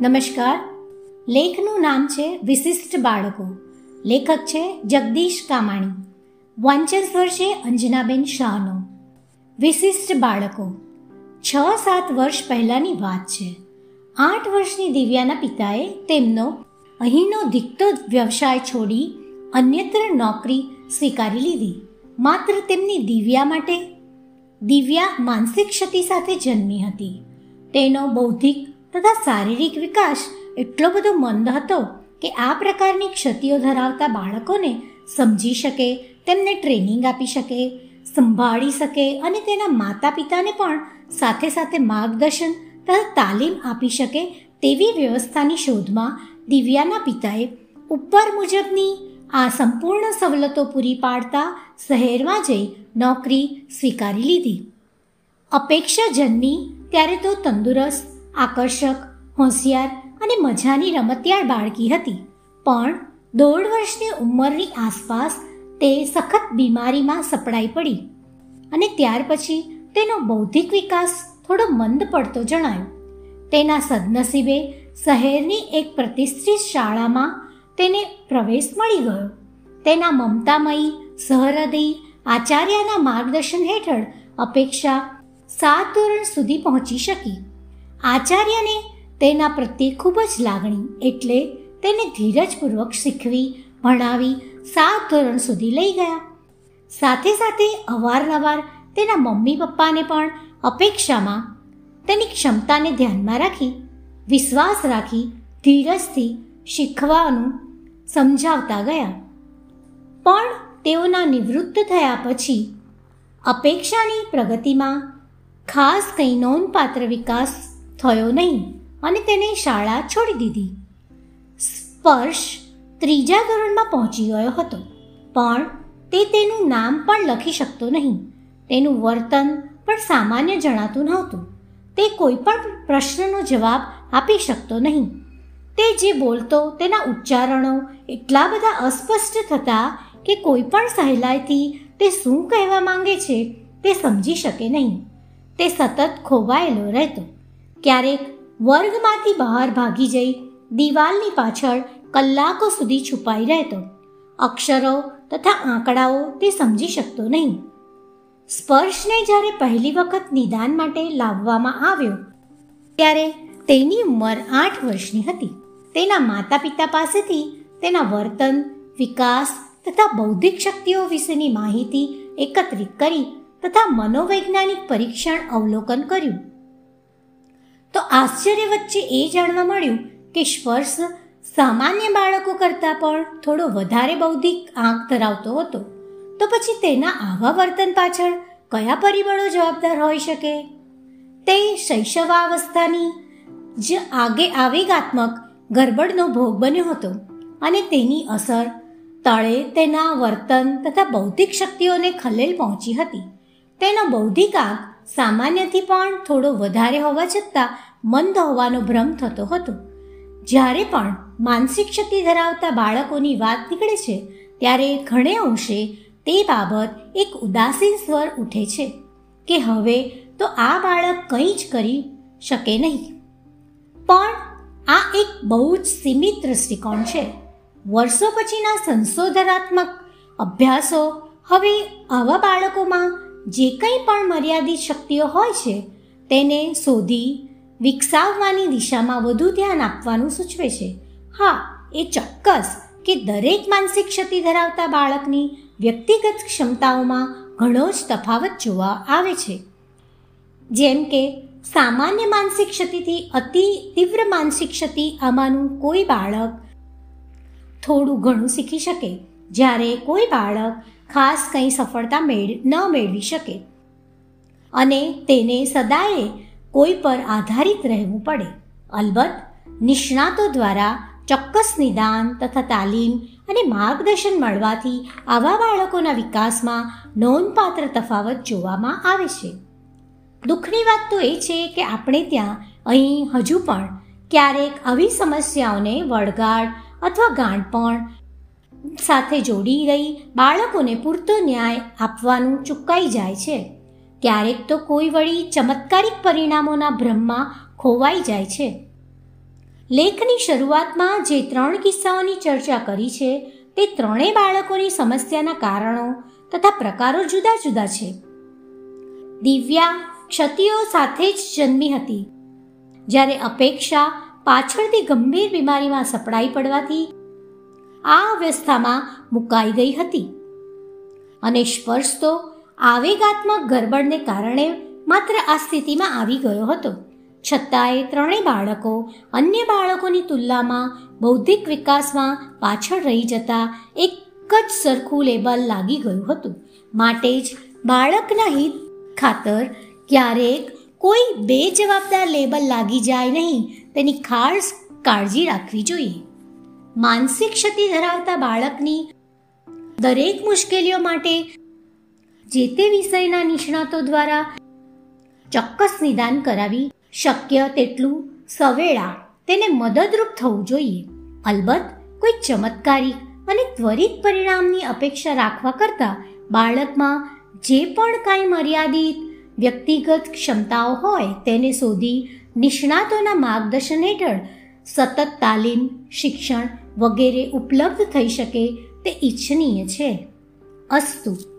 નમસ્કાર. લેખનું નામ છે વિશિષ્ટ બાળકો. લેખક છે જગદીશ કામાણી. વાંચન સ્વર છે અંજનાબેન શાહનો. વિશિષ્ટ બાળકો. છ સાત વર્ષ પહેલાંની વાત છે. આઠ વર્ષની દિવ્યાના પિતાએ તેમનો અહીંનો દીકતો વ્યવસાય છોડી અન્યત્ર નોકરી સ્વીકારી લીધી. માત્ર તેમની દિવ્યા માટે. દિવ્યા માનસિક ક્ષતિ સાથે જન્મી હતી. તેનો બૌદ્ધિક તથા શારીરિક વિકાસ એટલો બધો મંદ હતો કે આ પ્રકારની ક્ષતિઓ ધરાવતા બાળકોને સમજી શકે, તેમને ટ્રેનિંગ આપી શકે, સંભાળી શકે અને તેના માતા પિતાને પણ સાથે સાથે માર્ગદર્શન તથા તાલીમ આપી શકે તેવી વ્યવસ્થાની શોધમાં દિવ્યાના પિતાએ ઉપર મુજબની આ સંપૂર્ણ સવલતો પૂરી પાડતા શહેરમાં જઈ નોકરી સ્વીકારી લીધી. અપેક્ષા જન્મી ત્યારે તો તંદુરસ્ત આકર્ષક, હોશિયાર અને મજાની રમતિયાળ બાળકી હતી. પણ દોઢ વર્ષની ઉંમરની આસપાસ તે સખત બીમારીમાં સપડાઈ પડી અને ત્યાર પછી તેનો બૌદ્ધિક વિકાસ થોડો મંદ પડતો જણાયો. તેના સદનસીબે શહેરની એક પ્રતિષ્ઠિત શાળામાં તેને પ્રવેશ મળી ગયો. તેના મમતામયી, સહૃદય, આચાર્યના માર્ગદર્શન હેઠળ અપેક્ષા સાત ધોરણ સુધી પહોંચી શકી. આચાર્યને તેના પ્રત્યે ખૂબ જ લાગણી એટલે તેને ધીરજપૂર્વક શીખવી, ભણાવી, સાત ધોરણ સુધી લઈ ગયા. સાથે સાથે અવારનવાર તેના મમ્મી પપ્પાને પણ અપેક્ષામાં તેની ક્ષમતાને ધ્યાનમાં રાખી, વિશ્વાસ રાખી, ધીરજથી શીખવાનું સમજાવતા ગયા. પણ તેઓના નિવૃત્ત થયા પછી અપેક્ષાની પ્રગતિમાં ખાસ કંઈ નોંધપાત્ર વિકાસ થયો નહીં અને તેને શાળા છોડી દીધી. સ્પર્શ ત્રીજા ધોરણમાં પહોંચી ગયો હતો. પણ તે તેનું નામ પણ લખી શકતો નહીં. તેનું વર્તન પણ સામાન્ય જણાતું નહોતું. તે કોઈ પણ પ્રશ્નનો જવાબ આપી શકતો નહીં. તે જે બોલતો, તેના ઉચ્ચારણો એટલા બધા અસ્પષ્ટ થતા કે કોઈ પણ સહેલાઈથી તે શું કહેવા માંગે છે તે સમજી શકે નહીં. તે સતત ખોવાયેલો રહેતો. ક્યારેક વર્ગમાંથી બહાર ભાગી જઈ દિવાલની પાછળ કલાકો સુધી છુપાઈ રહેતો. અક્ષરો તથા આંકડાઓ તે સમજી શકતો નહીં. સ્પર્શને જ્યારે પહેલી વખત નિદાન માટે લાવવામાં આવ્યો, ત્યારે તેની ઉંમર આઠ વર્ષની હતી. તેના માતા પિતા પાસેથી તેના વર્તન, વિકાસ તથા બૌદ્ધિક શક્તિઓ વિશેની માહિતી એકત્રિત કરી તથા મનોવૈજ્ઞાનિક પરીક્ષણ અવલોકન કર્યું. તો આશ્ચર્ય વચ્ચે એ જાણવા મળ્યું કે સ્પર્શ સામાન્ય બાળકો કરતાં પણ થોડો વધારે બૌદ્ધિક આંક ધરાવતો હતો. તો પછી તેના આવા વર્તન પાછળ કયા પરિબળો જવાબદાર હોઈ શકે? તે શૈશવાવસ્થાની જ આગે આવેગાત્મક ગરબડનો ભોગ બન્યો હતો અને તેની અસર તળે તેના વર્તન તથા બૌદ્ધિક શક્તિઓને ખલેલ પહોંચી હતી. તેનો બૌદ્ધિક આંક સામાન્યથી પણ થોડો વધારે હોવા છતાં મંદ હોવાનો ભ્રમ થતો હતો. જ્યારે પણ માનસિક શક્તિ ધરાવતા બાળકોની વાત નીકળે છે, ત્યારે ઘણે અંશે તે બાબત એક ઉદાસીન સ્વર ઉઠે છે કે હવે તો આ બાળક કંઈ જ કરી શકે નહીં. પણ આ એક બહુ જ સીમિત દૃષ્ટિકોણ છે. વર્ષો પછીના સંશોધનાત્મક અભ્યાસો હવે આવા બાળકોમાં જે કંઈ પણ મર્યાદિત શક્તિઓ હોય છે, તેને શોધી વિકસાવવાની દિશામાં વધુ ધ્યાન આપવાનું સૂચવે છે. હા, એ ચોક્કસ કે દરેક માનસિક ક્ષતિ ધરાવતા બાળકની વ્યક્તિગત ક્ષમતાઓમાં ઘણો જ તફાવત જોવા આવે છે. જેમ કે, સામાન્ય માનસિક ક્ષતિથી અતિ તીવ્ર માનસિક ક્ષતિ આમાંનું કોઈ બાળક થોડું ઘણું શીખી શકે. જ્યારે કોઈ બાળક ખાસ કંઈ સફળતા મેળ ન મેળવી શકે. અને તેને સદાયે કોઈ પર આધારિત રહેવું પડે. અલબત્ત, નિષ્ણાતો દ્વારા ચોક્કસ નિદાન તથા તાલીમ અને માર્ગદર્શન મળવાથી આવા બાળકોના વિકાસમાં નોંધપાત્ર તફાવત જોવામાં આવે છે. દુઃખની વાત તો એ છે કે આપણે ત્યાં અહીં હજુ પણ ક્યારેક આવી સમસ્યાઓને વળગાડ અથવા ગાંઠપણ સાથે જોડી રહી બાળકોને પૂરતો ન્યાય આપવાનું ચૂકાઈ જાય છે. ક્યારેક તો કોઈ વળી ચમત્કારિક પરિણામોના ભ્રમમાં ખોવાઈ જાય છે. લેખની શરૂઆતમાં જે ત્રણ કિસ્સાઓની ચર્ચા કરી છે, તે ત્રણેય બાળકોની સમસ્યાના કારણો તથા પ્રકારો જુદા જુદા છે. દિવ્યા ક્ષતિઓ સાથે જ જન્મી હતી. જ્યારે અપેક્ષા પાછળથી ગંભીર બીમારીમાં સપડાઈ પડવાથી આ અવસ્થામાં મુકાઈ ગઈ હતી. અને સ્પર્શ તો આવેગાત્મક ગરબડને કારણે માત્ર આ સ્થિતિમાં આવી ગયો હતો. છતાંય ત્રણેય બાળકો અન્ય બાળકોની તુલનામાં બૌદ્ધિક વિકાસમાં પાછળ રહી જતા એક જ સરખું લેબલ લાગી ગયું હતું. માટે જ બાળકના હિત ખાતર ક્યારેક કોઈ બે જવાબદાર લેબલ લાગી જાય નહીં. તેની ખાસ કાળજી રાખવી જોઈએ. માનસિક ક્ષતિ ધરાવતા બાળકની દરેક મુશ્કેલીઓ માટે જે તે વિષયના નિષ્ણાતો દ્વારા ચોક્કસ નિદાન કરાવી શક્ય તેટલું સવેળા તેને મદદરૂપ થવું જોઈએ. અલબત્ત, કોઈ ચમત્કારિક અને ત્વરિત પરિણામની અપેક્ષા રાખવા કરતાં બાળકમાં જે પણ કાંઈ મર્યાદિત વ્યક્તિગત ક્ષમતાઓ હોય તેને શોધી નિષ્ણાતોના માર્ગદર્શન હેઠળ સતત તાલીમ, શિક્ષણ વગેરે ઉપલબ્ધ થઈ શકે તે ઈચ્છનીય છે. અસ્તુ.